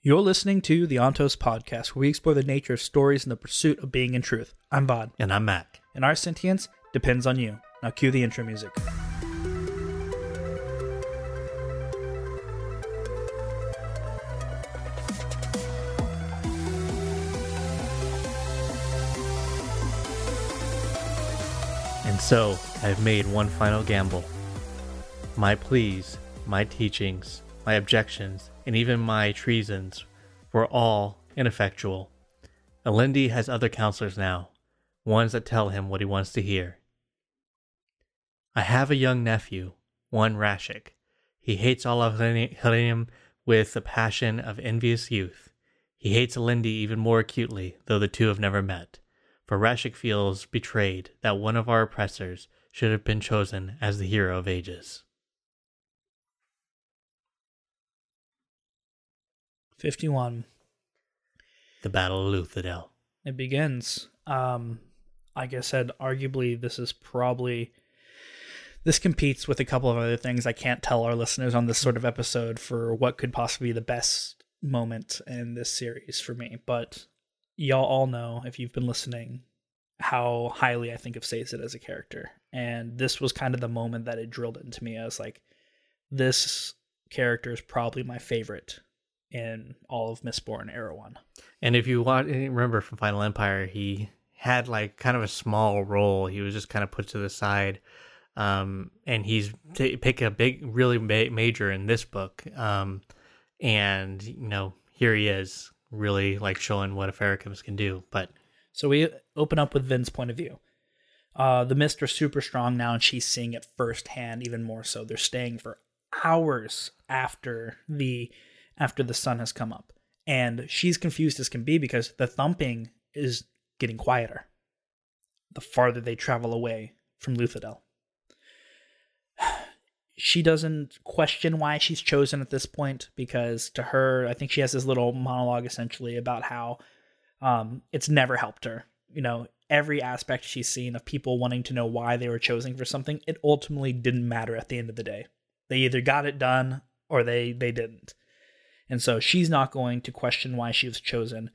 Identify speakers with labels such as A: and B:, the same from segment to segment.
A: You're listening to the Ontos Podcast, where we explore the nature of stories and the pursuit of being in truth. I'm Vaud,
B: And I'm Maq.
A: and our sentience depends on you. Now cue the intro music.
B: And so I've made one final gamble. My pleas, my teachings, my objections, and even my treasons were all ineffectual. Alendi has other counselors now, ones that tell him what he wants to hear. I have a young nephew, one Rashek. He hates all of Khlennium with the passion of envious youth. He hates Alendi even more acutely, though the two have never met for Rashek feels betrayed that one of our oppressors should have been chosen as the hero of ages.
A: 51.
B: The Battle of Luthadel.
A: It begins. Um, like I said, arguably, this is probably. This competes with a couple of other things I can't tell our listeners on this sort of episode for what could possibly be the best moment in this series for me. But y'all all know, if you've been listening, how highly I think of Sazed as a character. And this was kind of the moment that it drilled into me. I was like, this character is probably my favorite in all of Mistborn Era 1.
B: And if you want, remember from Final Empire, he had like kind of a small role. He was just kind of put to the side. Um, and he's t- pick a big, really ma- major in this book. Um, and you know, here he is, really like showing what a Feruchemist can do. But
A: So we open up with Vin's point of view. Uh, the Mist are super strong now, and she's seeing it firsthand, even more so. They're staying for hours after the after the sun has come up, and she's confused as can be because the thumping is getting quieter the farther they travel away from Luthadel. She doesn't question why she's chosen at this point because to her, I think she has this little monologue essentially about how um, it's never helped her. You know, every aspect she's seen of people wanting to know why they were chosen for something, it ultimately didn't matter at the end of the day. They either got it done or they they didn't. And so she's not going to question why she was chosen.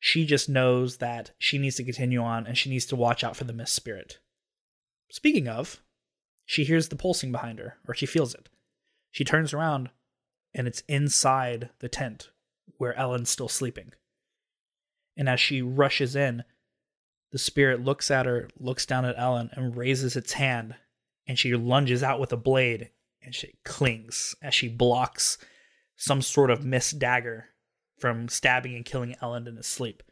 A: She just knows that she needs to continue on and she needs to watch out for the mist spirit. Speaking of, she hears the pulsing behind her, or she feels it. She turns around and it's inside the tent where Elend's still sleeping. And as she rushes in, the spirit looks at her, looks down at Elend, and raises its hand. And she lunges out with a blade and she clings as she blocks some sort of mist dagger from stabbing and killing Elend in his sleep.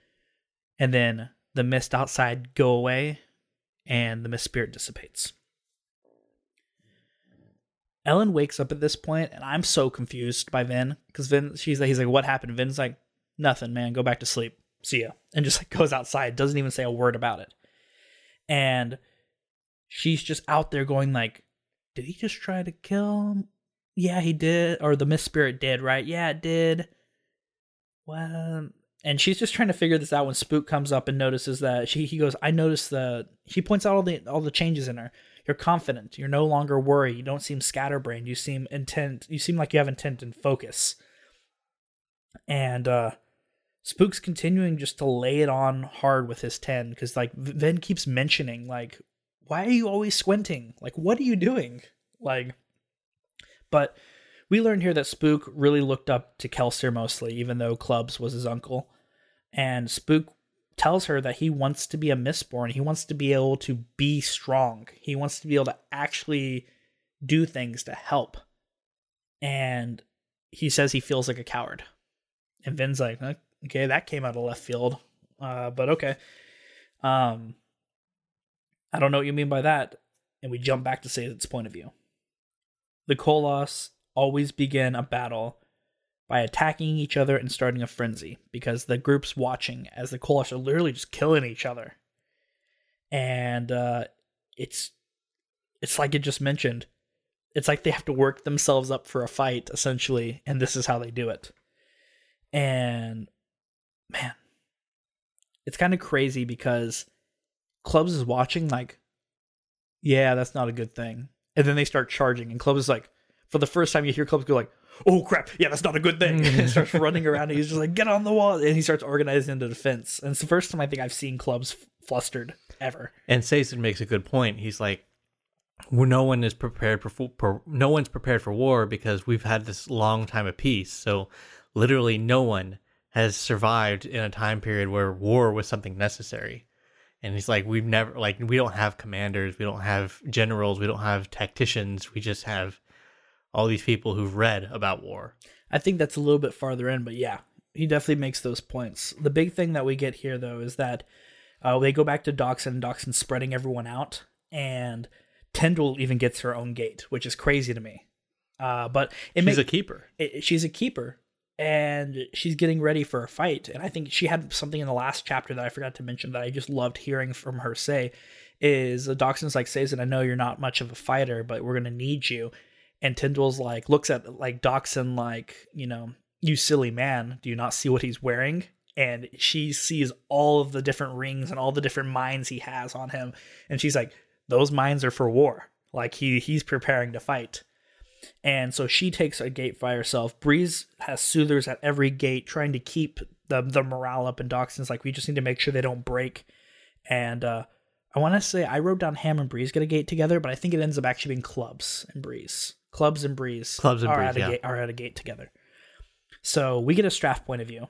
A: And then the mist outside go away and the mist spirit dissipates. Elend wakes up at this point, and I'm so confused by Vin because Vin, she's like, he's like, "What happened?" Vin's like, "Nothing, man. Go back to sleep. See ya," and just like goes outside, doesn't even say a word about it. And she's just out there going like, "Did he just try to kill? Yeah, he did. Or the Mist Spirit did, right? Yeah, it did. Well." And she's just trying to figure this out when Spook comes up and notices that she he goes, I noticed the he points out all the all the changes in her you're confident you're no longer worried you don't seem scatterbrained you seem intent you seem like you have intent and focus and uh spook's continuing just to lay it on hard with his tin because like vin keeps mentioning like why are you always squinting like what are you doing like but we learned here that spook really looked up to kelsier mostly even though clubs was his uncle and spook tells her that he wants to be a mistborn. He wants to be able to be strong. He wants to be able to actually do things to help. And he says he feels like a coward. And Vin's like, okay, that came out of left field. Uh, but okay. Um, I don't know what you mean by that. And we jump back to Sazed's point of view. The Koloss always begin a battle by attacking each other and starting a frenzy because the group's watching as the Koloss are literally just killing each other. And uh, it's it's like it just mentioned. It's like they have to work themselves up for a fight essentially, and this is how they do it. And man, it's kind of crazy because Clubs is watching like, yeah, that's not a good thing. And then they start charging, and Clubs is like, for the first time you hear Clubs go like, oh crap, yeah, that's not a good thing. and he starts running around. And he's just like, get on the wall, and he starts organizing the defense. And it's the first time I think I've seen clubs flustered ever.
B: And Sazed makes a good point. He's like, no one is prepared for, for no one's prepared for war because we've had this long time of peace. So literally, no one has survived in a time period where war was something necessary. And he's like, we've never like we don't have commanders, we don't have generals, we don't have tacticians. We just have all these people who've read about war.
A: I think that's a little bit farther in, but yeah, he definitely makes those points. The big thing that we get here though is that uh, they go back to Dockson and spreading everyone out, and Tindwyl even gets her own gate, which is crazy to me. Uh, but it
B: she's
A: make,
B: a keeper.
A: It, she's a keeper, and she's getting ready for a fight. And I think she had something in the last chapter that I forgot to mention that I just loved hearing from her say is Dockson's like says, and I know you're not much of a fighter, but we're gonna need you. And Tindwyl's like looks at like Dockson like you know you silly man, do you not see what he's wearing? And she sees all of the different rings and all the different mines he has on him, and she's like, those mines are for war. Like he he's preparing to fight. And so she takes a gate by herself. Breeze has soothers at every gate, trying to keep the the morale up. And Dockson's like, we just need to make sure they don't break. And uh, I want to say I wrote down Ham and Breeze get a gate together, but I think it ends up actually being Clubs and Breeze. Clubs and Breeze.
B: Clubs and
A: are
B: Breeze
A: at a
B: yeah.
A: gate, are at a gate together. So we get a Straff point of view.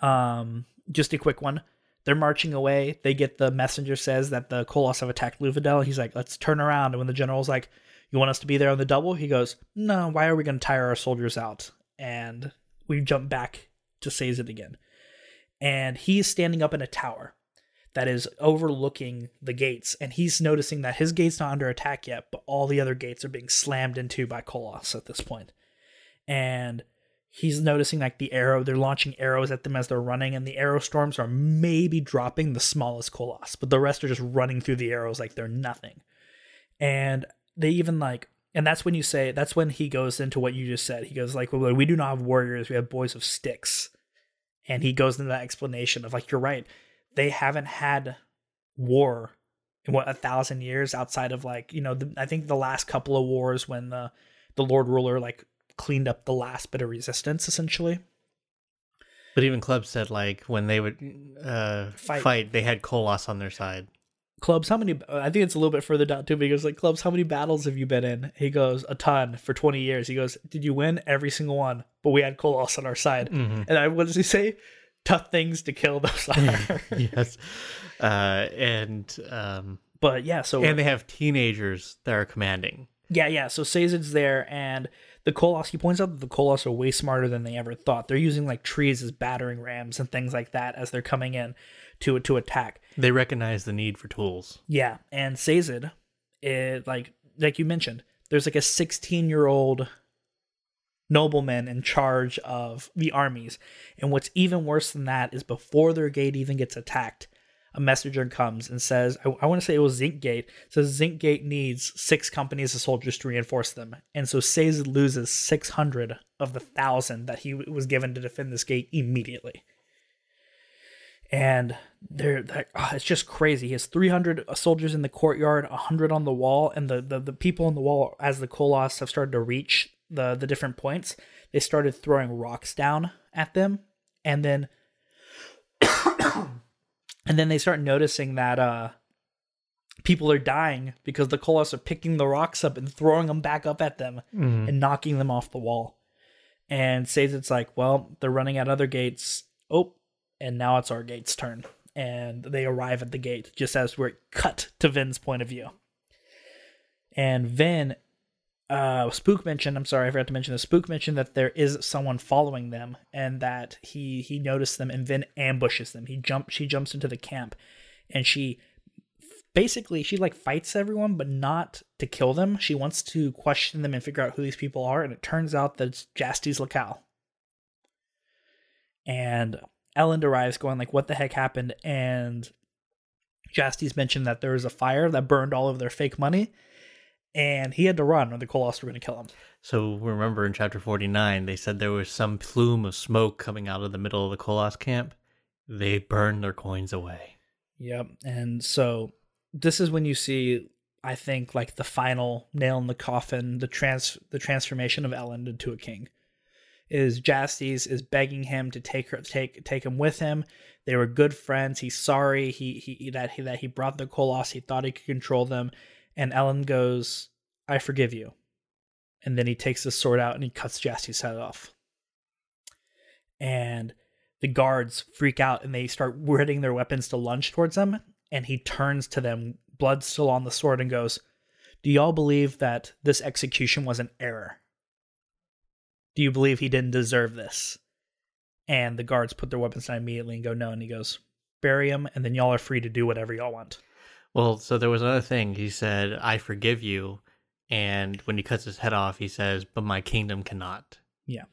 A: Um, just a quick one. They're marching away. They get the messenger says that the Koloss have attacked Luthadel. He's like, let's turn around. And when the general's like, you want us to be there on the double? He goes, no, why are we going to tire our soldiers out? And we jump back to Sazed again. And he's standing up in a tower that is overlooking the gates. And he's noticing that his gate's not under attack yet, but all the other gates are being slammed into by Koloss at this point. And he's noticing like the arrow they're launching arrows at them as they're running and the arrow storms are maybe dropping the smallest koloss but the rest are just running through the arrows like they're nothing and they even like and that's when you say that's when he goes into what you just said he goes like well, we do not have warriors we have boys of sticks and he goes into that explanation of like you're right they haven't had war in what a thousand years outside of like you know the, i think the last couple of wars when the the lord ruler like cleaned up the last bit of resistance essentially
B: But even Club said like when they would uh,
A: Fight.
B: fight. they had Koloss on their side.
A: Clubs how many i think it's a little bit further down too but he goes like clubs how many battles have you been in he goes a ton for 20 years he goes did you win every single one but we had Koloss on our side
B: Mhm.
A: and i what does he say tough things to kill those are
B: yes, uh, and um,
A: but yeah so
B: and they have teenagers that are commanding.
A: Yeah, yeah. So Sazed's there, and the Koloss, he points out that the Koloss are way smarter than they ever thought. They're using like trees as battering rams and things like that as they're coming in to to attack.
B: They recognize the need for tools.
A: Yeah, and Sazed, it like like you mentioned, there's like a 16 year old nobleman in charge of the armies, and what's even worse than that is before their gate even gets attacked, a messenger comes and says, I, I want to say it was Zinc Gate, says Zinc Gate needs six companies of soldiers to reinforce them. And so Sazed loses 600 of the thousand that he was given to defend this gate immediately. And they're like, oh, it's just crazy. He has 300 soldiers in the courtyard, 100 on the wall, and the, the, the people on the wall, as the Koloss have started to reach the, the different points, they started throwing rocks down at them. And then and then they start noticing that uh people are dying because the Koloss are picking the rocks up and throwing them back up at them and knocking them off the wall. And says it's like, well, they're running at other gates. Oh, and now it's our gate's turn. And they arrive at the gate just as we're cut to Vin's point of view. And Vin, uh, Spook mentioned, I'm sorry, I forgot to mention this. Spook mentioned that there is someone following them and that he he noticed them and Vin ambushes them. He jump she jumps into the camp and she basically she like fights everyone but not to kill them. She wants to question them and figure out who these people are and it turns out that it's Jastes Lekal. And Elend arrives going like what the heck happened and Jastes mentioned that there was a fire that burned all of their fake money and he had to run or the Koloss were going to kill him.
B: So remember in chapter 49, they said there was some plume of smoke coming out of the middle of the Koloss camp. They burned their coins away.
A: Yep. And so this is when you see I think like the final nail in the coffin, the trans the transformation of Elend into a king. Is Jastes is begging him to take her take take him with him. They were good friends. He's sorry he he that he that he brought the Koloss. He thought he could control them. And Elend goes, I forgive you. And then he takes his sword out and he cuts Jastes' head off. And the guards freak out and they start readying their weapons to lunge towards him. And he turns to them, blood still on the sword, and goes, Do y'all believe that this execution was an error? Do you believe he didn't deserve this? And the guards put their weapons down immediately and go, No. And he goes, Bury him, and then y'all are free to do whatever y'all want.
B: Well, so there was another thing. He said, I forgive you. And when he cuts his head off, he says, But my kingdom cannot.
A: Yeah.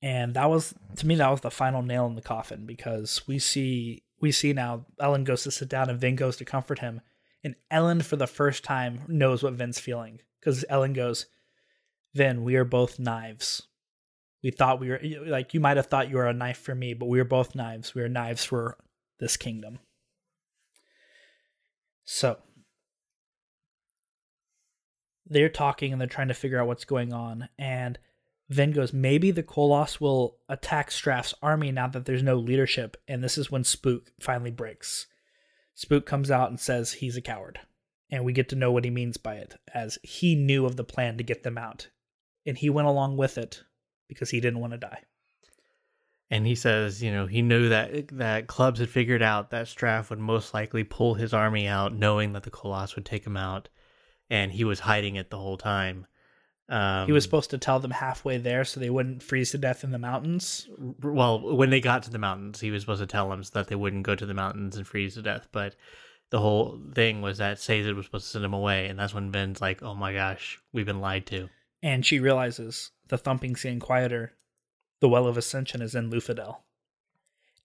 A: And that was to me that was the final nail in the coffin because we see we see now Elend goes to sit down and Vin goes to comfort him. And Elend for the first time knows what Vin's feeling. Because Elend goes, Vin, we are both knives. We thought we were like you might have thought you were a knife for me, but we are both knives. We are knives for this kingdom. So they're talking and they're trying to figure out what's going on. And Vin goes, maybe the Koloss will attack Straff's army now that there's no leadership. And this is when Spook finally breaks. Spook comes out and says he's a coward. And we get to know what he means by it, as he knew of the plan to get them out. And he went along with it because he didn't want to die.
B: And he says, you know, he knew that that clubs had figured out that Straff would most likely pull his army out, knowing that the Koloss would take him out, and he was hiding it the whole time. Um,
A: he was supposed to tell them halfway there so they wouldn't freeze to death in the mountains.
B: well when they got to the mountains. He was supposed to tell them so that they wouldn't go to the mountains and freeze to death. But the whole thing was that Sazed was supposed to send him away, and that's when Vin's like, "Oh my gosh, we've been lied to."
A: And she realizes the thumping's getting quieter. The Well of Ascension is in Luthadel.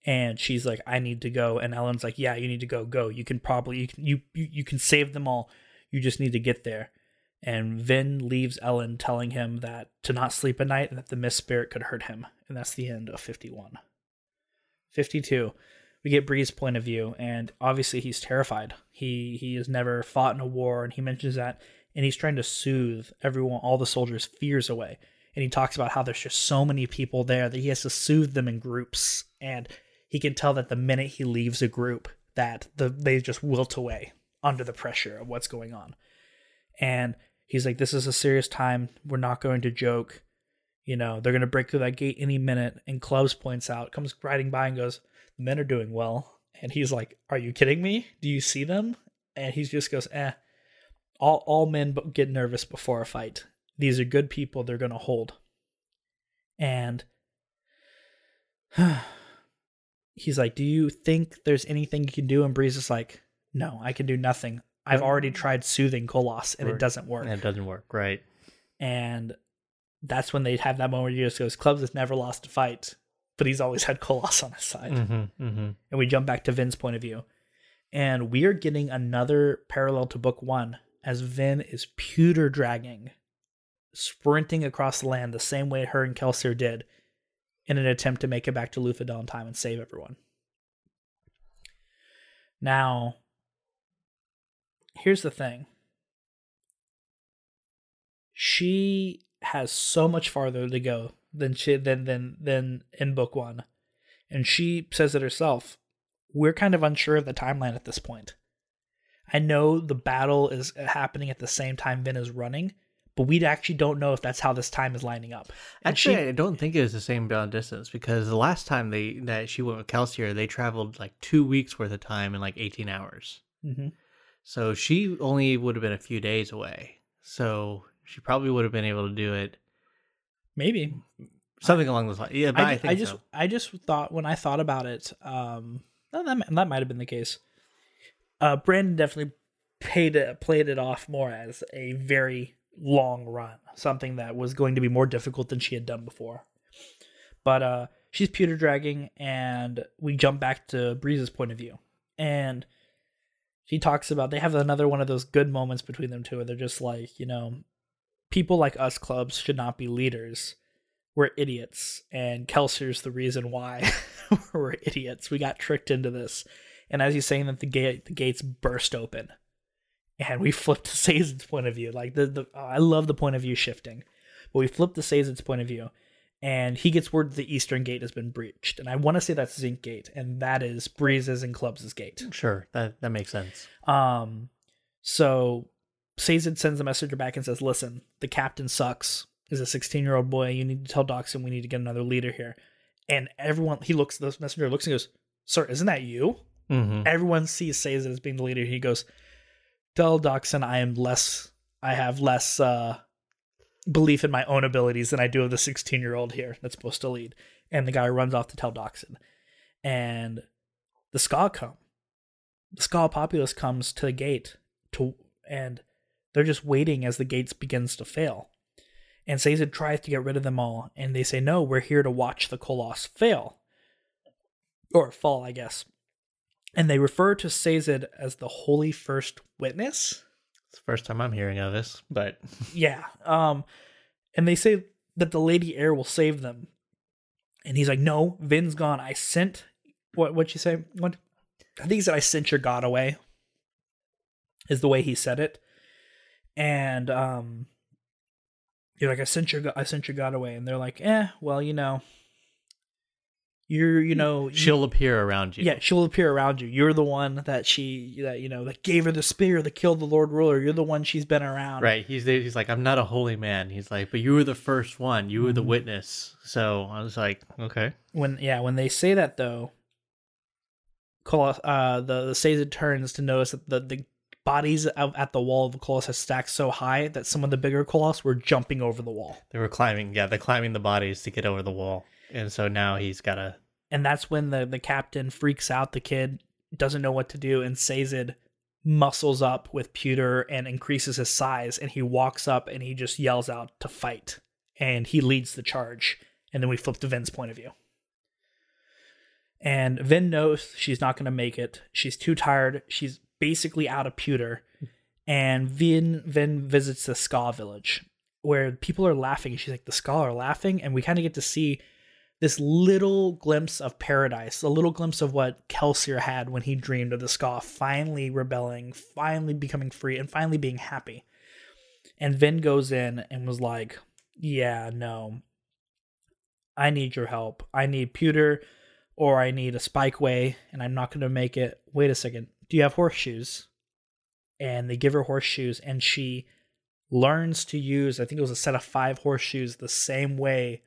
A: And she's like, I need to go. And Elend's like, Yeah, you need to go. Go. You can probably you can you you, you can save them all. You just need to get there. And Vin leaves Elend telling him that to not sleep at night and that the mist spirit could hurt him. And that's the end of 51. 52. We get Breeze point of view, and obviously he's terrified. He he has never fought in a war, and he mentions that, and he's trying to soothe everyone, all the soldiers' fears away. And he talks about how there's just so many people there that he has to soothe them in groups, and he can tell that the minute he leaves a group, that the they just wilt away under the pressure of what's going on. And he's like, "This is a serious time. We're not going to joke. You know, they're going to break through that gate any minute." And Clubs points out, comes riding by and goes, "The men are doing well." And he's like, "Are you kidding me? Do you see them?" And he just goes, "Eh." All all men get nervous before a fight. These are good people. They're going to hold. And he's like, "Do you think there's anything you can do?" And Breeze is like, "No, I can do nothing. I've already tried soothing Koloss, and it doesn't work."
B: And it doesn't work, right?
A: and that's when they have that moment where he just goes, "Clubs has never lost a fight, but he's always had Koloss on his side."
B: Mm-hmm, mm-hmm.
A: And we jump back to Vin's point of view, and we are getting another parallel to Book One as Vin is pewter dragging, sprinting across the land the same way her and Kelsier did, in an attempt to make it back to Luthadel in time and save everyone. Now, here's the thing. She has so much farther to go than she than than than in book one. And she says it herself. We're kind of unsure of the timeline at this point. I know the battle is happening at the same time Vin is running, but we actually don't know if that's how this time is lining up. And
B: Actually,
A: she,
B: I don't think it was the same distance because the last time they that she went with Kelsier, they traveled like two weeks worth of time in like eighteen hours.
A: Mhm.
B: So she only would have been a few days away. So she probably would have been able to do it
A: maybe
B: something along those lines. Yeah, but I,
A: I,
B: think
A: I just
B: so.
A: I just thought when I thought about it, um, that, that might have been the case. Uh, Brandon definitely paid it, played it off more as a very long run, something that was going to be more difficult than she had done before. But uh, she's pewter dragging, and we jump back to Breeze's point of view, and she talks about they have another one of those good moments between them two, where they're just like, you know, people like us clubs should not be leaders we're idiots and Kelsier's the reason why we're idiots. We got tricked into this. And as he's saying that the gate the gates burst open and we flip to Sazed's point of view. Like the, the oh, I love the point of view shifting, but we flip to Sazed's point of view, and he gets word the Eastern Gate has been breached, and I want to say that's Zinc Gate, and that is Breeze's and Clubs' gate.
B: Sure, that that makes sense.
A: Um, so Sazed sends a messenger back and says, "Listen, the captain sucks. Is a 16 year old boy. You need to tell Dockson we need to get another leader here." And everyone, he looks, the messenger looks and goes, "Sir, isn't that you?"
B: Mm-hmm.
A: Everyone sees Sazed as being the leader. He goes, "Tell Dockson I am less. I have less uh, belief in my own abilities than I do of the 16 year old here that's supposed to lead." And the guy runs off to tell Dockson, and the skaa come. The Skaa populace comes to the gate to and they're just waiting as the gates begins to fail. And Sazed tries to get rid of them all, and they say, No, we're here to watch the Koloss fail. Or fall, I guess. And they refer to Sazed as the Holy First Witness.
B: It's the first time I'm hearing of this, but
A: Yeah. Um, and they say that the Lady Heir will save them. And he's like, No, Vin's gone. I sent what what'd you say? What I think he said I sent your god away. Is the way he said it and um you're like i sent your i sent your god away and they're like eh well you know you're you know
B: she'll appear around you.
A: yeah she'll appear around you you're the one that she that you know that gave her the spear that killed the lord ruler you're the one she's been around
B: Right. He's he's like, I'm not a holy man. He's like, but you were the first one. You were the
A: Mhm.
B: witness. So I was like, okay.
A: when yeah when they say that though Koloss, uh the the Sazed turns to notice that the the bodies of, at the wall of the Colossus has stacked so high that some of the bigger Colossus were jumping over the wall
B: They were climbing. Yeah, they're climbing the bodies to get over the wall, and so now he's got to.
A: and that's when the the captain freaks out the kid doesn't know what to do and Sazed muscles up with pewter and increases his size and he walks up and he just yells out to fight. And he leads the charge. And then we flip to Vin's point of view. And Vin knows she's not going to make it. She's too tired. She's basically out of pewter. And Vin Vin visits the skaa village where people are laughing. She's like the skaa are laughing? And we kind of get to see this little glimpse of paradise, a little glimpse of what Kelsier had when he dreamed of the skaa finally rebelling, finally becoming free, and finally being happy. And Vin goes in and was like, Yeah, no. I need your help. I need pewter or I need a spikeway, and I'm not going to make it. Wait a second. Do you have horseshoes? And they give her horseshoes, and she learns to use, I think it was a set of five horseshoes, the same way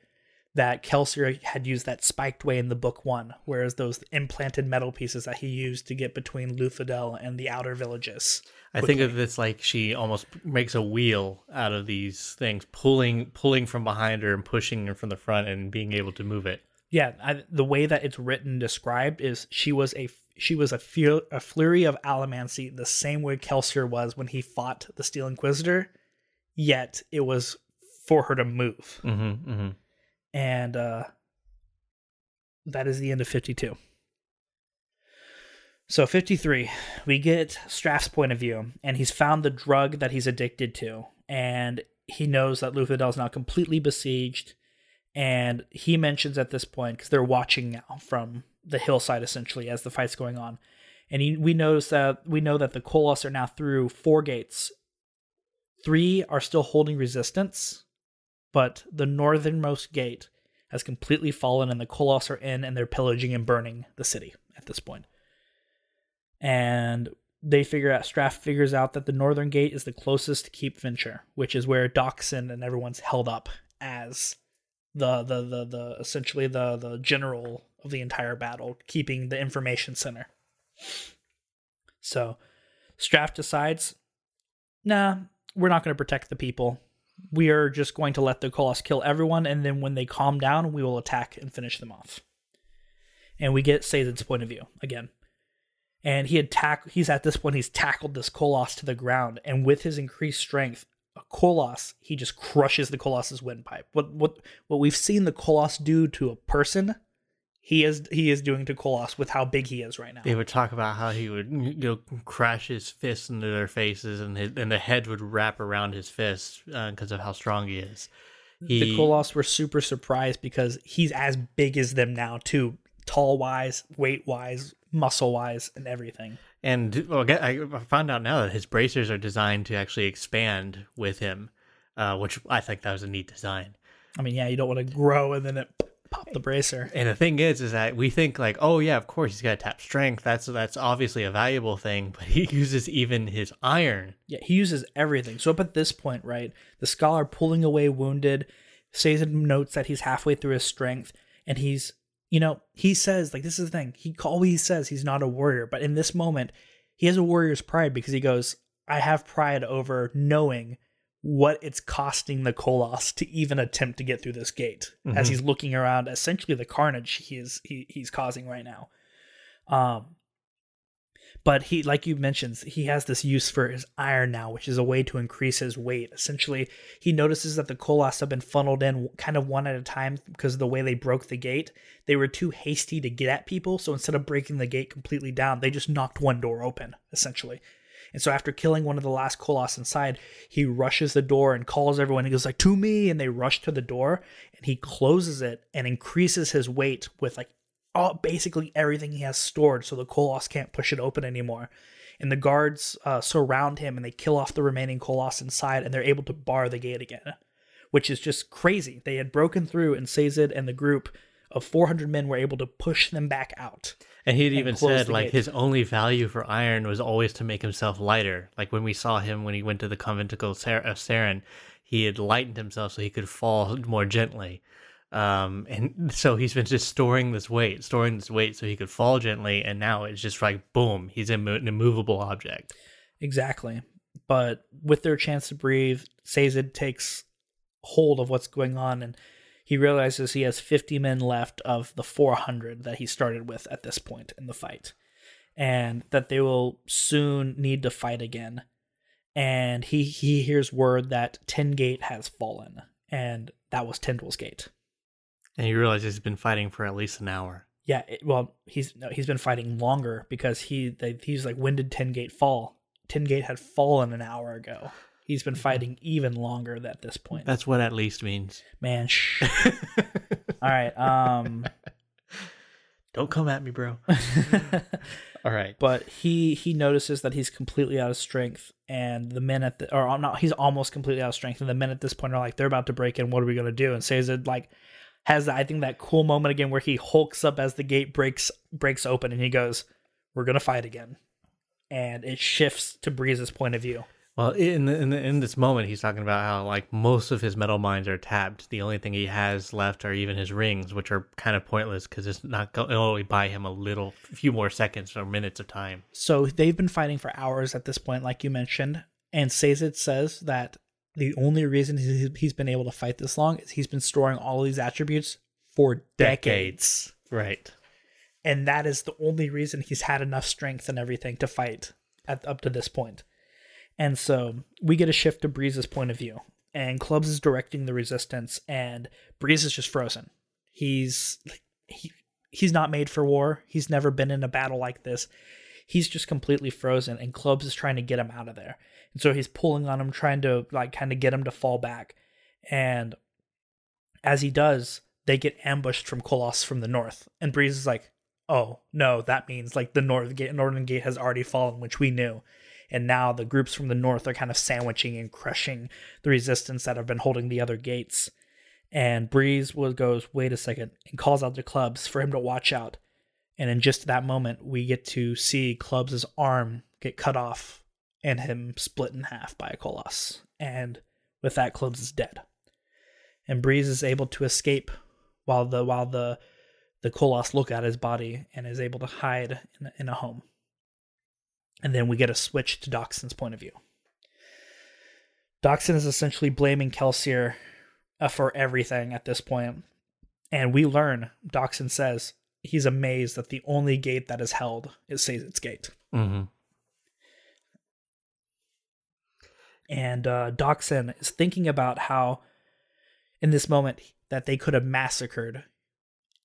A: that Kelsier had used that spiked way in the book one, whereas those implanted metal pieces that he used to get between Luthadel and the outer villages.
B: I think of this like she almost makes a wheel out of these things, pulling pulling from behind her and pushing her from the front, and being able to move it.
A: Yeah, I, the way that it's written described is she was a she was a, fu- a flurry of allomancy, the same way Kelsier was when he fought the Steel Inquisitor. Yet it was for her to move,
B: Mm-hmm, mm-hmm.
A: And uh, that is the end of fifty two. So 53, we get Straff's point of view, and he's found the drug that he's addicted to, and he knows that Luthadel is now completely besieged, and he mentions at this point because they're watching now from the hillside essentially as the fight's going on, and he, we notice that we know that the Koloss are now through four gates. Three are still holding resistance, but the northernmost gate has completely fallen, and the Koloss are in, and they're pillaging and burning the city at this point. point and they figure out Straff figures out that the northern gate is the closest to Keep Venture, which is where Dockson and everyone's held up as the the the, the essentially the the general of the entire battle, keeping the information center. So Straff decides, nah, we're not going to protect the people. We are just going to let the Koloss kill everyone, and then when they calm down, we will attack and finish them off. And we get Sazed's point of view again and he had tack he's at this point he's tackled this Koloss to the ground and with his increased strength a Koloss he just crushes the Koloss's windpipe what what what we've seen the Koloss do to a person he is he is doing to Koloss with how big he is right now
B: They would talk about how he would you know crash his fists into their faces, and his, and the head would wrap around his fists because of how strong he is. He,
A: the Koloss were super surprised because he's as big as them now too tall wise weight wise muscle wise and everything
B: And well, I I found out now that his bracers are designed to actually expand with him, uh, which I think that was a neat design.
A: I mean, yeah, you don't want to grow and then it pop the bracer.
B: And the thing is, is that we think like, oh yeah, of course he's got to tap strength. That's that's obviously a valuable thing. But he uses even his iron.
A: Yeah, he uses everything. So up at this point, right, the scholar pulling away wounded, Sazed notes that he's halfway through his strength, and he's, you know, he says like this is the thing. He always says he's not a warrior, but in this moment, he has a warrior's pride because he goes, I have pride over knowing what it's costing the Koloss to even attempt to get through this gate as
B: Mhm.
A: he's looking around essentially the carnage he is he, he's causing right now. Um but he like you mentioned he has this use for his iron now which is a way to increase his weight essentially he notices that the Koloss have been funneled in kind of one at a time because of the way they broke the gate they were too hasty to get at people so instead of breaking the gate completely down they just knocked one door open essentially and so after killing one of the last Koloss inside, he rushes the door and calls everyone. He goes like, "To me!" And they rush to the door, and he closes it and increases his weight with like all basically everything he has stored, so the Koloss can't push it open anymore. And the guards uh, surround him and they kill off the remaining Koloss inside, and they're able to bar the gate again, which is just crazy. They had broken through, and Sazed and the group of 400 men were able to push them back out.
B: And he'd
A: And
B: even said like
A: gate.
B: his only value for iron was always to make himself lighter. Like when we saw him when he went to the conventicle of Sar- Seran, he had lightened himself so he could fall more gently. Um, and so he's been just storing this weight, storing this weight so he could fall gently. And now it's just like boom, he's an immovable object.
A: Exactly. But with their chance to breathe, Sazed takes hold of what's going on and he realizes he has 50 men left of the 400 that he started with at this point in the fight. And that they will soon need to fight again. And he, he hears word that Tin Gate has fallen. And that was Tindwyl's Gate.
B: And he realizes he's been fighting for at least an hour.
A: Yeah, it, well, he's no, he's been fighting longer because he they, he's like, when did Tin Gate fall? Tin Gate had fallen an hour ago. He's been fighting even longer at this point.
B: That's what at least means.
A: Man, shh. All right. Um,
B: Don't come at me, bro. All right.
A: but he he notices that he's completely out of strength, and the men at the or not, he's almost completely out of strength, and the men at this point are like, they're about to break in. What are we gonna do? And Sazed like has I think that cool moment again where he hulks up as the gate breaks breaks open, and he goes, "We're gonna fight again," and it shifts to Breeze's point of view.
B: Well, in the, in the, in this moment, he's talking about how like most of his metalminds are tapped. The only thing he has left are even his rings, which are kind of pointless because it's not going it'll only buy him a little, few more seconds or minutes of time.
A: So they've been fighting for hours at this point, like you mentioned. And Sazed says that the only reason he- he's been able to fight this long is he's been storing all of these attributes for decades.
B: Right.
A: And that is the only reason he's had enough strength and everything to fight at, up to this point. And so we get a shift to Breeze's point of view. And Clubs is directing the resistance, and Breeze is just frozen. He's he he's not made for war. He's never been in a battle like this. He's just completely frozen, and Clubs is trying to get him out of there. And so he's pulling on him, trying to like kind of get him to fall back. And as he does, they get ambushed from Koloss from the north. And Breeze is like, "Oh no, that means like the north gate, northern gate has already fallen, which we knew." And now the groups from the north are kind of sandwiching and crushing the resistance that have been holding the other gates. And Breeze goes, wait a second, and calls out to Clubs for him to watch out. And in just that moment, we get to see Clubs' arm get cut off and him split in half by a Koloss. And with that, Clubs is dead. And Breeze is able to escape while the while the the Koloss look at his body and is able to hide in, in a home. And then we get a switch to Dockson's point of view. Dockson is essentially blaming Kelsier uh, for everything at this point. And we learn, Dockson says, he's amazed that the only gate that is held is Sazed's gate.
B: Mm-hmm.
A: And uh, Dockson is thinking about how, in this moment, that they could have massacred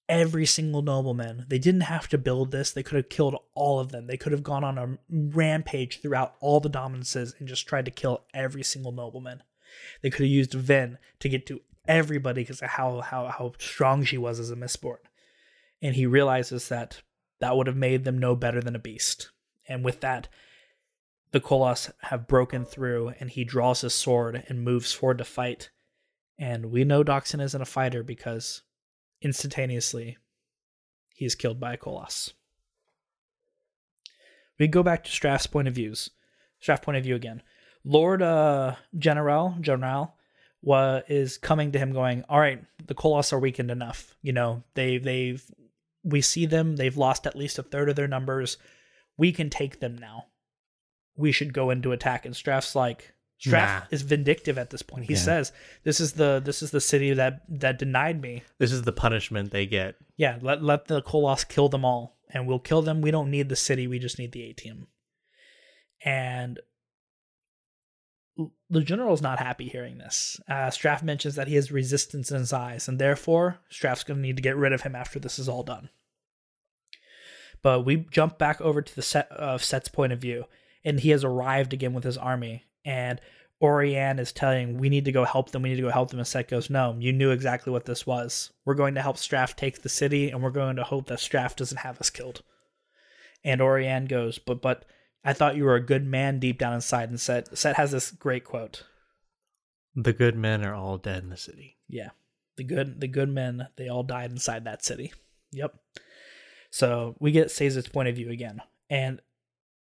A: every single nobleman. They didn't have to build this. They could have killed all of them. They could have gone on a rampage throughout all the dominances and just tried to kill every single nobleman. They could have used Vin to get to everybody because of how, how, how strong she was as a Mistborn. And he realizes that that would have made them no better than a beast. And with that, the Koloss have broken through, and he draws his sword and moves forward to fight. And we know Dockson isn't a fighter because instantaneously he is killed by a Koloss. We go back to Straff's point of views. Straff point of view again. Lord uh, General General wa, is coming to him, going, "All right, the Koloss are weakened enough. You know, they they've we see them. They've lost at least a third of their numbers. We can take them now. We should go into attack." And Straff's like, Straff
B: Nah.
A: is vindictive at this point. He
B: Yeah.
A: says, "This is the this is the city that that denied me.
B: This is the punishment they get.
A: Yeah, let let the Koloss kill them all, and we'll kill them. We don't need the city. We just need the atium." And the general's not happy hearing this. Uh, Straff mentions that he has resistance in his eyes, and therefore Straff's going to need to get rid of him after this is all done. But we jump back over to the set of Cett's point of view, and he has arrived again with his army. And Allrianne is telling, "We need to go help them. We need to go help them." And Cett goes, "No, you knew exactly what this was. We're going to help Straff take the city, and we're going to hope that Straff doesn't have us killed." And Allrianne goes, "But but I thought you were a good man deep down inside." And Cett Cett has this great quote.
B: The good men are all dead in the city.
A: Yeah. The good the good men, they all died inside that city. Yep. So we get Sazed's point of view again. And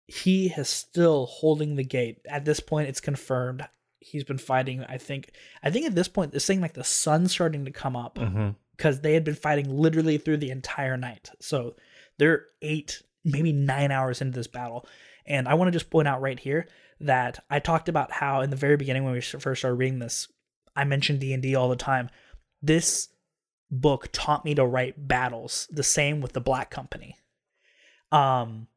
A: he is still holding the gate. At this point it's confirmed. He's been fighting, I think I think at this point this thing like the sun's starting to come up
B: Mm-hmm.
A: because they had been fighting literally through the entire night. So they're eight, maybe nine hours into this battle. And I want to just point out right here that I talked about how in the very beginning when we first started reading this, I mentioned D and D all the time. This book taught me to write battles. The same with the Black Company. Um,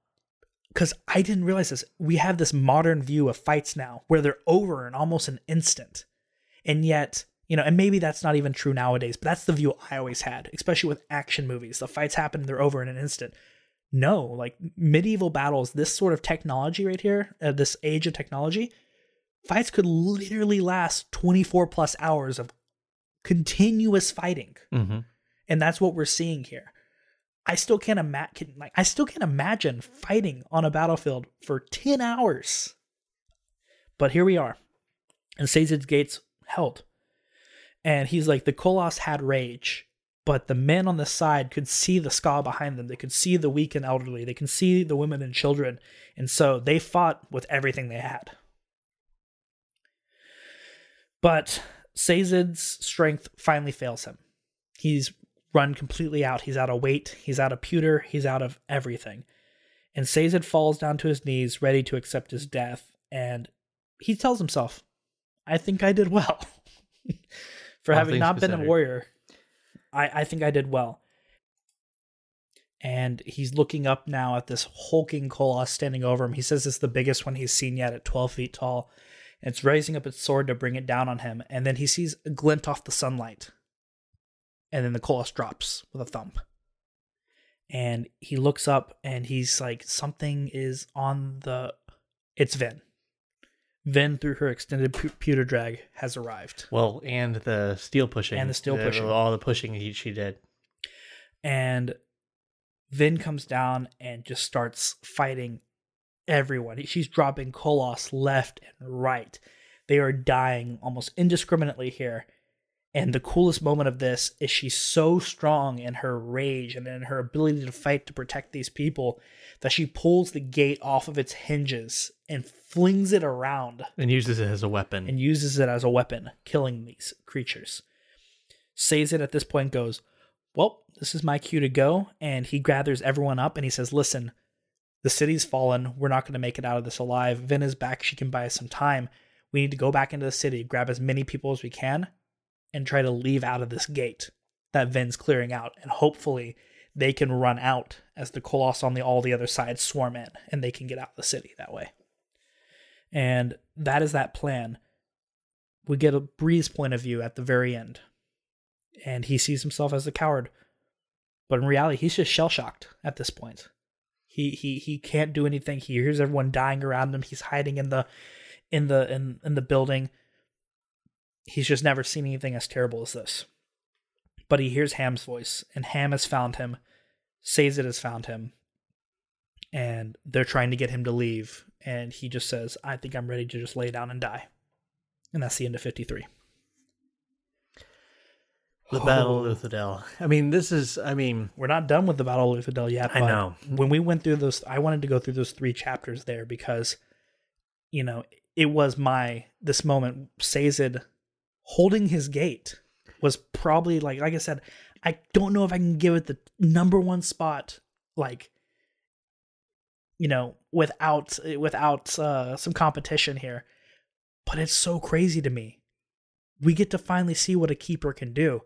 A: because I didn't realize this. We have this modern view of fights now where they're over in almost an instant. And yet, you know, and maybe that's not even true nowadays, but that's the view I always had, especially with action movies. The fights happen, and they're over in an instant. No, like medieval battles, this sort of technology right here, uh, this age of technology, fights could literally last 24 plus hours of continuous fighting.
B: Mm-hmm.
A: And that's what we're seeing here. I still can't imagine like I still can't imagine fighting on a battlefield for 10 hours. But here we are. And Sazed's gates held. And he's like the Koloss had rage, but the men on the side could see the skaa behind them. They could see the weak and elderly. They can see the women and children. And so they fought with everything they had. But Sazed's strength finally fails him. He's run completely out. He's out of weight, he's out of pewter, he's out of everything. And Sazed falls down to his knees, ready to accept his death. And he tells himself, I think I did well. For
B: All
A: having not been a warrior, I, I think I did well. And he's looking up now at this hulking Koloss standing over him. He says it's the biggest one he's seen yet at 12 feet tall. And it's raising up its sword to bring it down on him. And then he sees a glint off the sunlight and then the Koloss drops with a thump. And he looks up and he's like, something is on the. It's Vin. Vin, through her extended pu- pewter drag, has arrived.
B: Well, and the steel pushing.
A: And the steel pushing.
B: All the pushing he, she did.
A: And Vin comes down and just starts fighting everyone. She's dropping Koloss left and right. They are dying almost indiscriminately here. And the coolest moment of this is she's so strong in her rage and in her ability to fight to protect these people that she pulls the gate off of its hinges and flings it around
B: And uses it as a weapon.
A: and uses it as a weapon, killing these creatures. Sazed at this point goes, Well, this is my cue to go. And he gathers everyone up and he says, Listen, the city's fallen. We're not going to make it out of this alive. Vin is back. She can buy us some time. We need to go back into the city, grab as many people as we can, and try to leave out of this gate that Vin's clearing out. And hopefully they can run out as the Colossus on the all the other sides swarm in and they can get out of the city that way. And that is that plan. We get a Breeze point of view at the very end. And he sees himself as a coward. But in reality, he's just shell shocked at this point. He he he can't do anything. He hears everyone dying around him. He's hiding in the in the in, in the building. He's just never seen anything as terrible as this. But he hears Ham's voice, and Ham has found him. Sazed has found him. and they're trying to get him to leave, and he just says, "I think I'm ready to just lay down and die," and that's the end of 53.
B: The Battle of Luthadel. I mean, this is. I mean,
A: We're not done with the Battle of Luthadel yet.
B: I know.
A: When we went through those, I wanted to go through those three chapters there because, you know, it was my this moment. Sazed holding his gate was probably like, like I said, I don't know if I can give it the number one spot, like, you know, without without uh, some competition here. But it's so crazy to me. We get to finally see what a keeper can do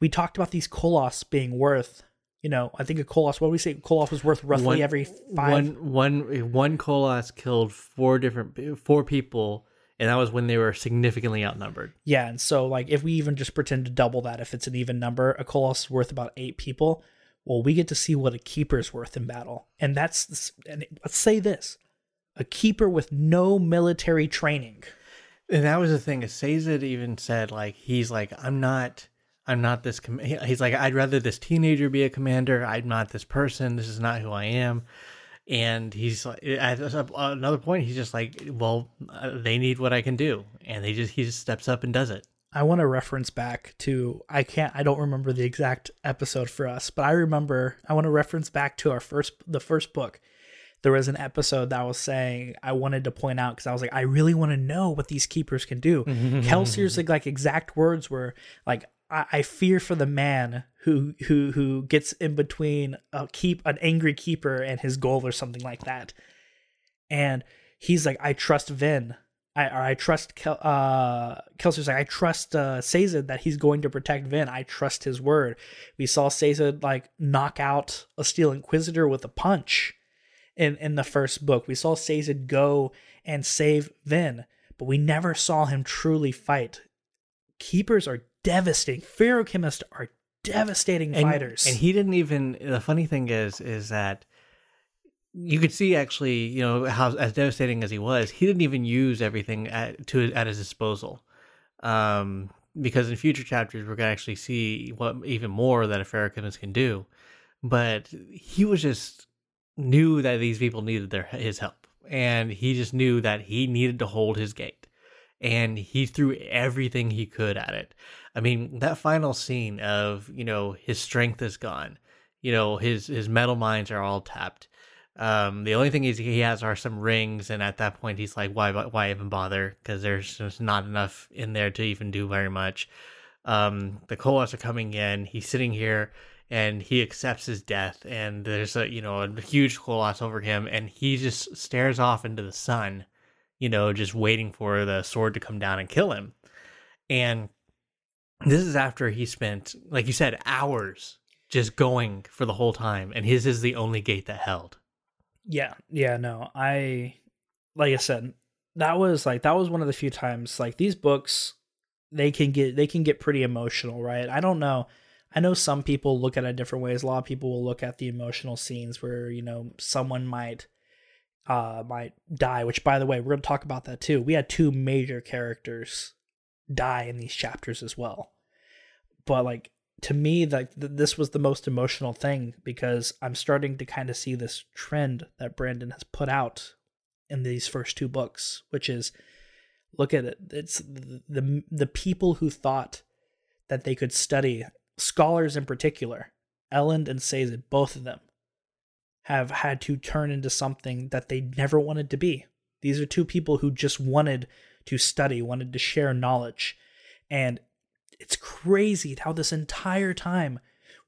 A: we talked about these Koloss being worth, you know, I think a Koloss, what do we say? Koloss was worth roughly
B: One-
A: every five.
B: one one one Koloss killed four different four people, and that was when they were significantly outnumbered.
A: Yeah. And so, like, if we even just pretend to double that, if it's an even number, a Koloss is worth about eight people. Well, we get to see what a keeper's worth in battle. And that's, and let's say this a keeper with no military training.
B: And that was the thing. Sazed even said, like, he's like, I'm not, I'm not this. Com-. He's like, I'd rather this teenager be a commander. I'm not this person. This is not who I am. And he's like, at another point, he's just like, well, uh, they need what I can do, and they just he just steps up and does it.
A: I want to reference back to I can't I don't remember the exact episode for us, but I remember I want to reference back to our first the first book. There was an episode that I was saying I wanted to point out because I was like I really want to know what these keepers can do. Kelsier's like, like exact words were like I, I fear for the man who who who gets in between a keep an angry keeper and his goal or something like that. And he's like I trust Vin I or I trust Kel, uh Kelsier's like I trust uh that he's going to protect Vin. I trust his word. We saw Sazed like knock out a Steel Inquisitor with a punch in in the first book. We saw Sazed go and save Vin, but we never saw him truly fight. Keepers are devastating. Feruchemists are devastating
B: and,
A: fighters.
B: And he didn't even. The funny thing is, is that you could see actually, you know, how as devastating as he was, he didn't even use everything at to at his disposal. Um, because in future chapters we're gonna actually see what even more that a Feruchemist can do. But he was just knew that these people needed their his help, and he just knew that he needed to hold his gate, and he threw everything he could at it. I mean, that final scene of you know his strength is gone, you know his his metalminds are all tapped. Um, the only thing is he has are some rings, and at that point he's like, why why even bother? Because there's just not enough in there to even do very much. Um, the Koloss are coming in. He's sitting here, and he accepts his death. And there's a you know a huge Koloss over him, and he just stares off into the sun, you know, just waiting for the sword to come down and kill him. And this is after he spent, like you said, hours just going for the whole time, and his is the only gate that held.
A: Yeah, yeah, no. I like I said, that was like that was one of the few times like these books they can get they can get pretty emotional, right? I don't know. I know some people look at it different ways. A lot of people will look at the emotional scenes where, you know, someone might uh might die, which by the way, we're to talk about that too. We had two major characters die in these chapters as well. But like to me like th- this was the most emotional thing because i'm starting to kind of see this trend that brandon has put out in these first two books which is look at it it's the the, the people who thought that they could study scholars in particular elend and Sazed, both of them have had to turn into something that they never wanted to be these are two people who just wanted to study wanted to share knowledge and it's crazy how this entire time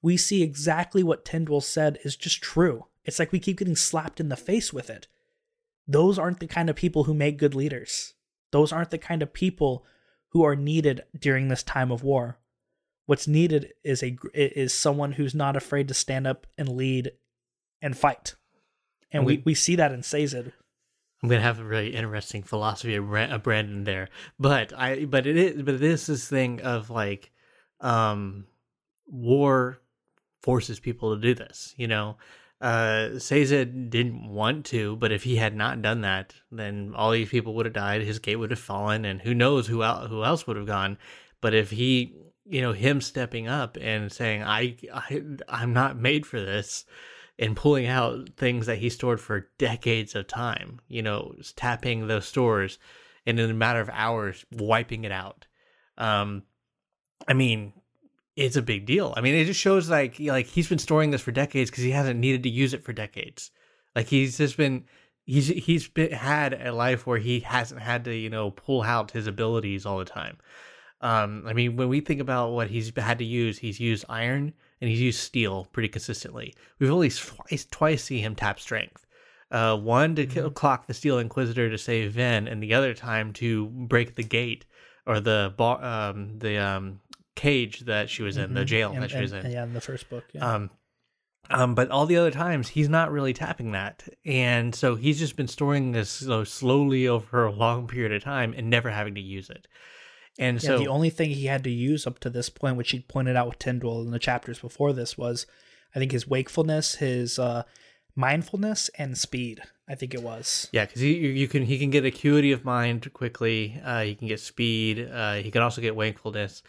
A: we see exactly what Tindwyl said is just true. It's like we keep getting slapped in the face with it. Those aren't the kind of people who make good leaders. Those aren't the kind of people who are needed during this time of war. What's needed is a is someone who's not afraid to stand up and lead and fight. And we, we see that in Sazed.
B: I'm gonna have a really interesting philosophy of Brandon there, but I but it is but it is this thing of like, um, war forces people to do this. You know, uh, Sazed didn't want to, but if he had not done that, then all these people would have died. His gate would have fallen, and who knows who el- who else would have gone. But if he, you know, him stepping up and saying, "I, I I'm not made for this," and pulling out things that he stored for decades of time. You know, tapping those stores and in a matter of hours wiping it out. Um, I mean, it's a big deal. I mean, it just shows like like he's been storing this for decades because he hasn't needed to use it for decades. Like he's just been he's he's been had a life where he hasn't had to you know pull out his abilities all the time. Um, I mean, when we think about what he's had to use, he's used iron and he's used steel pretty consistently. We've only twice twice seen him tap strength. Uh, one to mm-hmm. clock the Steel Inquisitor to save Vin, and the other time to break the gate or the bar, um, the um, cage that she was in, mm-hmm. the jail
A: and,
B: that she
A: and,
B: was in.
A: Yeah, in the first book. Yeah.
B: Um, um, but all the other times he's not really tapping that, and so he's just been storing this so slowly over a long period of time and never having to use it. And
A: yeah,
B: so
A: the only thing he had to use up to this point, which he pointed out with Tindwyl in the chapters before this, was I think his wakefulness, his uh, mindfulness, and speed. I think it was.
B: Yeah, because you you can he can get acuity of mind quickly. Uh, he can get speed. Uh, he can also get wakefulness.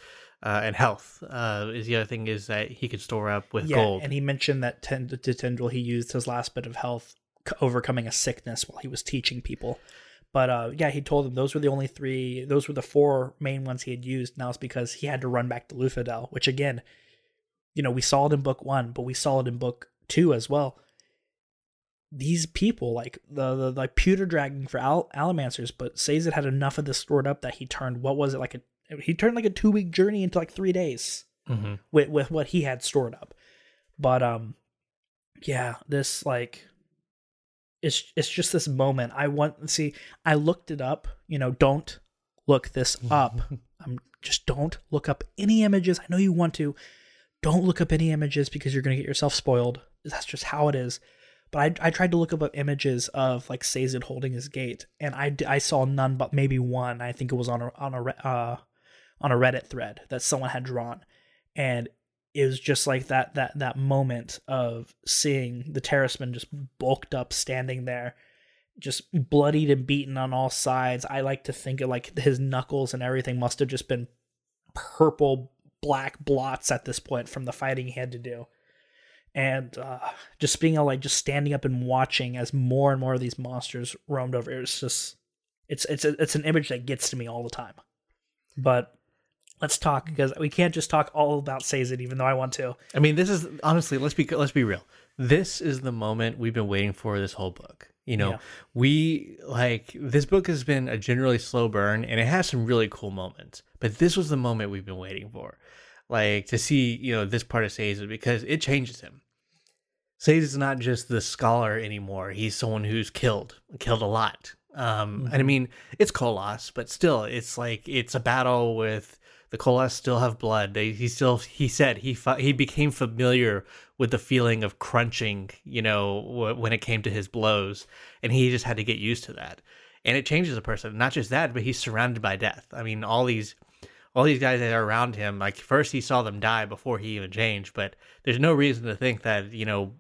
B: Uh, and health uh, is the other thing is that he could store up with
A: yeah,
B: gold.
A: And he mentioned that ten- to Tindwyl he used his last bit of health overcoming a sickness while he was teaching people. But uh, yeah, he told them those were the only three, those were the four main ones he had used. Now it's because he had to run back to Luthadel, which again, you know, we saw it in book one, but we saw it in book two as well. These people, like the, the like pewter dragon for Al- Allomancers, but Sazed had enough of this stored up that he turned what was it like a he turned like a two week journey into like three days
B: mm-hmm.
A: with with what he had stored up. But um, yeah, this like it's it's just this moment. I want see. I looked it up. You know, don't look this up. I'm just don't look up any images. I know you want to. Don't look up any images because you're gonna get yourself spoiled. That's just how it is. But I, I tried to look up images of like Sazed holding his gate, and I, I saw none but maybe one. I think it was on a on a uh, on a Reddit thread that someone had drawn, and was just like that that that moment of seeing the Terrisman just bulked up standing there just bloodied and beaten on all sides. I like to think of like his knuckles and everything must have just been purple black blots at this point from the fighting he had to do. And uh, just being like just standing up and watching as more and more of these monsters roamed over. It's just it's it's it's an image that gets to me all the time. But let's talk because we can't just talk all about Sazed, even though I want to.
B: I mean, this is honestly let's be let's be real. This is the moment we've been waiting for this whole book. You know, yeah. we like this book has been a generally slow burn and it has some really cool moments, but this was the moment we've been waiting for. Like to see, you know, this part of Sazed because it changes him. Sazed is not just the scholar anymore. He's someone who's killed, killed a lot. Um, mm-hmm. and I mm-hmm. mean, it's Koloss, but still, it's like it's a battle with the Koloss still have blood. They, he still he said he he became familiar with the feeling of crunching, you know, w- when it came to his blows, and he just had to get used to that. And it changes a person. Not just that, but he's surrounded by death. I mean, all these all these guys that are around him, like first he saw them die before he even changed, but there's no reason to think that, you know,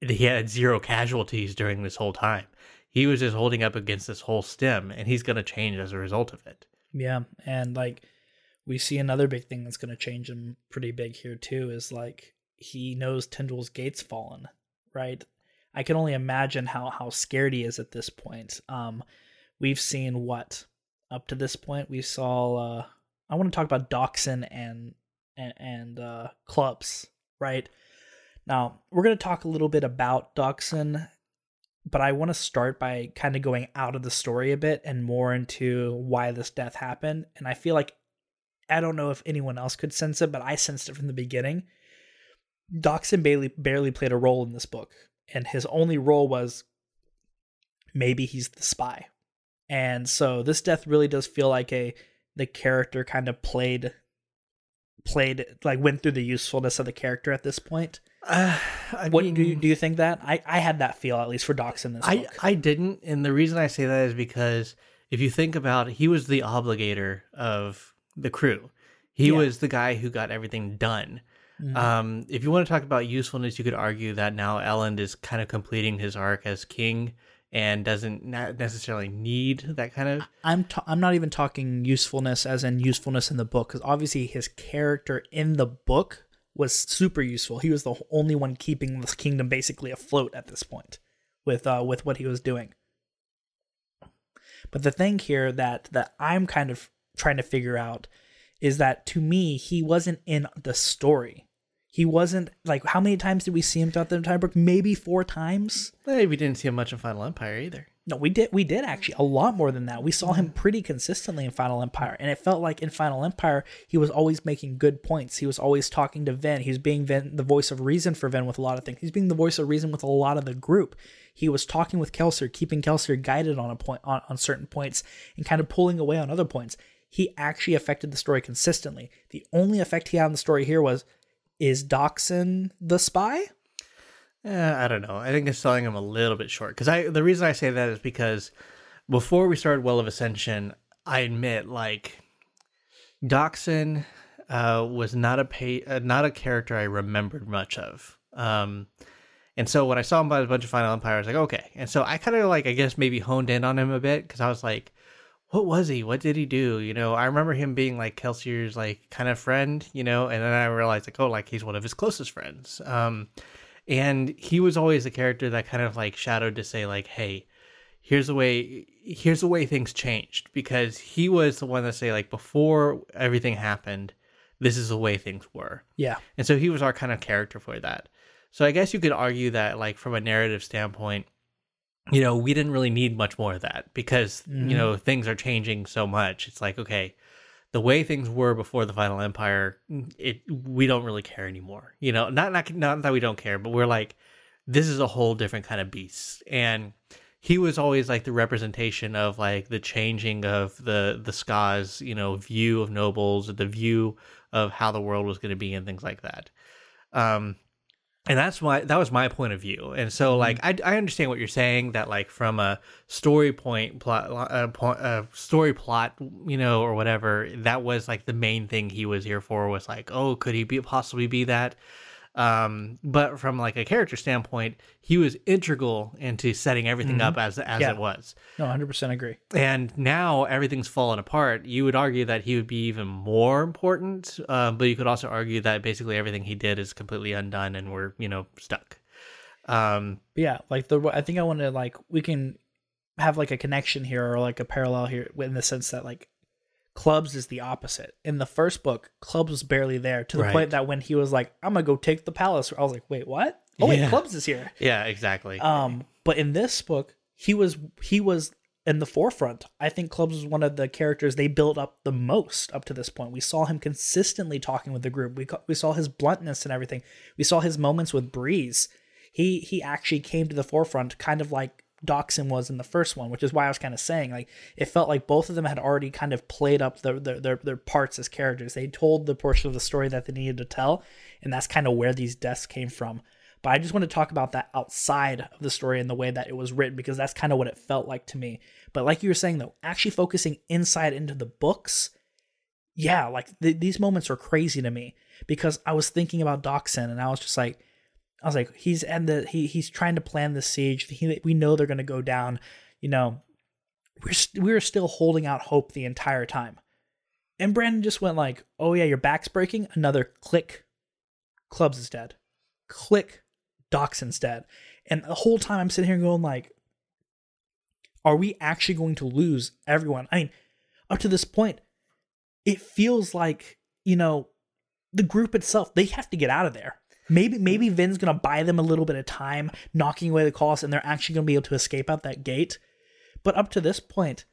B: he had zero casualties during this whole time. He was just holding up against this whole stem and he's going to change as a result of it.
A: Yeah, and like we see another big thing that's going to change him pretty big here too is like he knows Tindwyl's gate's fallen, right? I can only imagine how how scared he is at this point. Um, we've seen what up to this point we saw. Uh, I want to talk about Dockson and and, and uh, clubs, right? Now we're going to talk a little bit about Dockson, but I want to start by kind of going out of the story a bit and more into why this death happened. And I feel like I don't know if anyone else could sense it, but I sensed it from the beginning. Dockson Bailey barely played a role in this book, and his only role was maybe he's the spy. And so this death really does feel like a the character kind of played played like went through the usefulness of the character at this point. Uh, I what mean, do you, do you think that? I I had that feel at least for Dockson this
B: I,
A: book.
B: I didn't, and the reason I say that is because if you think about it, he was the obligator of the crew. He yeah. was the guy who got everything done. Mm-hmm. Um, if you want to talk about usefulness, you could argue that now Elend is kind of completing his arc as king and doesn't necessarily need that kind of.
A: I'm i I'm not even talking usefulness as in usefulness in the book because obviously his character in the book was super useful. He was the only one keeping the kingdom basically afloat at this point with uh with what he was doing. But the thing here that that I'm kind of trying to figure out is that to me he wasn't in the story. He wasn't like how many times did we see him throughout the entire book? Maybe four times.
B: Hey, we didn't see him much in Final Empire either.
A: No, we did. We did actually a lot more than that. We saw him pretty consistently in Final Empire, and it felt like in Final Empire he was always making good points. He was always talking to Vin. He was being Vin, the voice of reason for Vin with a lot of things. He's being the voice of reason with a lot of the group. He was talking with Kelsier, keeping Kelsier guided on a point on, on certain points, and kind of pulling away on other points. He actually affected the story consistently. The only effect he had on the story here was, is Dockson the spy?
B: Eh, I don't know. I think it's selling him a little bit short. Because I, the reason I say that is because before we started Well of Ascension, I admit like Dockson uh, was not a pay, uh, not a character I remembered much of. Um, and so when I saw him by a bunch of Final Empire, I was like, okay. And so I kind of like, I guess maybe honed in on him a bit because I was like, what was he? What did he do? You know, I remember him being like Kelsier's like kind of friend, you know, and then I realized like, oh, like he's one of his closest friends. Um, and he was always the character that kind of like shadowed to say like, hey, here's the way here's the way things changed because he was the one that say like before everything happened, this is the way things were.
A: Yeah.
B: And so he was our kind of character for that. So I guess you could argue that like from a narrative standpoint, you know, we didn't really need much more of that because,
A: Mhm.
B: you know, things are changing so much. It's like, okay, the way things were before the final empire, it we don't really care anymore. You know, not not not that we don't care, but we're like this is a whole different kind of beast. And he was always like the representation of like the changing of the the skaa's, you know, view of nobles, the view of how the world was going to be and things like that. Um and that's why that was my point of view. And so like I, I understand what you're saying that like from a story point plot uh, point, uh, story plot you know or whatever that was like the main thing he was here for was like oh could he be possibly be that um but from like a character standpoint he was integral into setting everything up as as
A: Yeah.
B: it was
A: No, 100% agree.
B: and now everything's fallen apart. You would argue that he would be even more important, uh, but you could also argue that basically everything he did is completely undone, and we're you know stuck. Um,
A: yeah, like the I think I want to like we can have like a connection here or like a parallel here in the sense that like Clubs is the opposite. In the first book, Clubs was barely there to the
B: Right.
A: point that when he was like, "I'm gonna go take the palace," I was like, "Wait, what? Oh wait, Clubs is here."
B: yeah, exactly.
A: Um, but in this book, he was he was in the forefront. I think Clubs was one of the characters they built up the most up to this point. We saw him consistently talking with the group. We we saw his bluntness and everything. We saw his moments with Breeze. He he actually came to the forefront, kind of like Dockson was in the first one, which is why I was kind of saying like it felt like both of them had already kind of played up their their their, their parts as characters. They told the portion of the story that they needed to tell, and that's kind of where these deaths came from. But I just want to talk about that outside of the story and the way that it was written because that's kind of what it felt like to me. But like you were saying though, actually focusing inside into the books, yeah, like th- these moments are crazy to me because I was thinking about Dockson and I was just like, I was like, he's and the he he's trying to plan the siege. He, we know they're going to go down. You know, we're st- we're still holding out hope the entire time. And Brandon just went like, "Oh yeah, your back's breaking." Another click. Clubs is dead. Click. Dockson's dead. And the whole time I'm sitting here going like, are we actually going to lose everyone? I mean, up to this point, it feels like, you know, the group itself, they have to get out of there. Maybe maybe Vin's gonna buy them a little bit of time, knocking away the cost, and they're actually gonna be able to escape out that gate. But up to this point,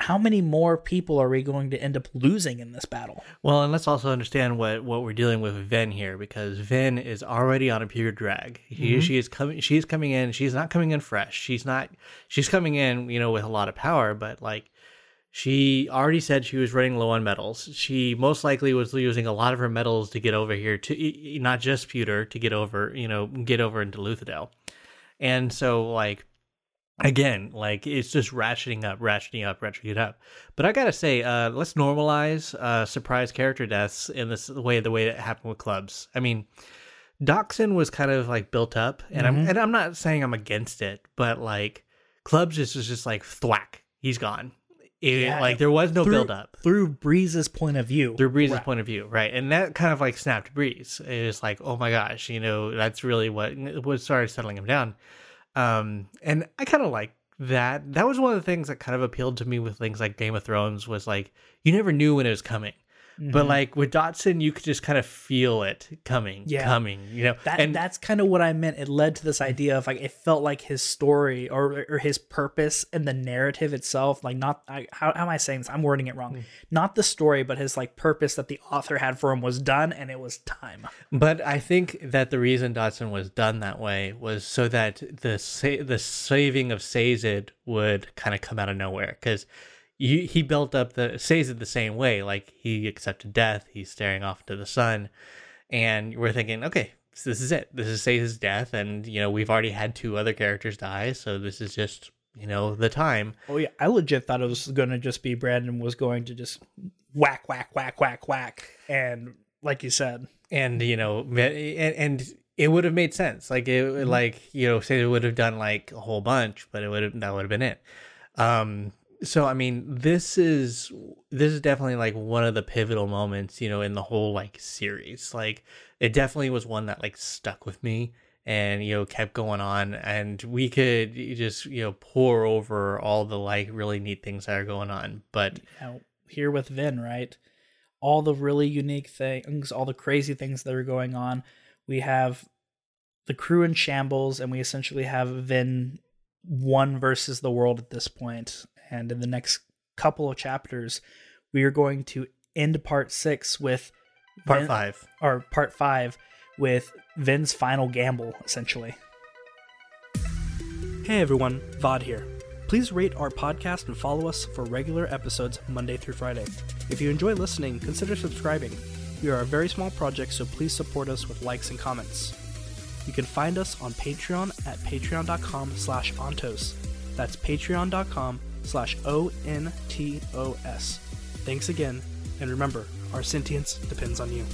A: how many more people are we going to end up losing in this battle?
B: well, and let's also understand what what we're dealing with Vin here because Vin is already on a pewter drag. He, mm-hmm. She is coming. She's coming in. She's not coming in fresh. She's not. She's coming in, you know, with a lot of power, but like. She already said she was running low on metals. She most likely was using a lot of her metals to get over here to not just pewter to get over, you know, get over into Luthadel. And so like again, like it's just ratcheting up, ratcheting up, ratcheting up. But I gotta say, uh, let's normalize uh, surprise character deaths in this way, the way it happened with clubs. I mean, Dockson was kind of like built up, and I'm and I'm not saying I'm against it, but like clubs is just, just like thwack, he's gone. It,
A: Yeah,
B: like there was no
A: through,
B: build up
A: through Breeze's point of view.
B: through Breeze's
A: Right.
B: point of view, right? And that kind of like snapped Breeze. It was like, oh my gosh, you know, that's really what what started settling him down. Um, and I kind of like that. That was one of the things that kind of appealed to me with things like Game of Thrones was like you never knew when it was coming. But
A: Mhm.
B: like with Dockson, you could just kind of feel it coming,
A: Yeah.
B: coming, you know.
A: that
B: and
A: that's kind of what I meant. It led to this idea of like it felt like his story or or his purpose and the narrative itself. Like not I, how, how am I saying this? I'm wording it wrong. Not the story, but his like purpose that the author had for him was done, and it was time.
B: But I think that the reason Dockson was done that way was so that the sa- the saving of Sazed would kind of come out of nowhere because he built up the Sazed the same way. Like he accepted death, he's staring off to the sun, and we're thinking, okay, so this is it. This is Sazed's death, and you know we've already had two other characters die, so this is just you know the time.
A: Oh yeah, I legit thought it was gonna just be Brandon was going to just whack whack whack whack whack, and like you said,
B: and you know and, and it would have made sense like it
A: Mm-hmm.
B: like you know say it would have done like a whole bunch but it would have that would have been it um so i mean this is this is definitely like one of the pivotal moments you know in the whole like series like it definitely was one that like stuck with me and you know kept going on and we could just you know pour over all the like really neat things that are going on but
A: know, here with Vin, right? All the really unique things, all the crazy things that are going on. We have the crew in shambles, and we essentially have Vin one versus the world at this point. And in the next couple of chapters, we are going to end part six with
B: part
A: Vin-
B: five
A: or part five with Vin's final gamble, essentially. Hey everyone, Vaud here. Please rate our podcast and follow us for regular episodes Monday through Friday. If you enjoy listening, consider subscribing. We are a very small project, so please support us with likes and comments. You can find us on Patreon at patreon.com slash ontos. That's patreon.com slash O-N-T-O-S. Thanks again, and remember, our sentience depends on you.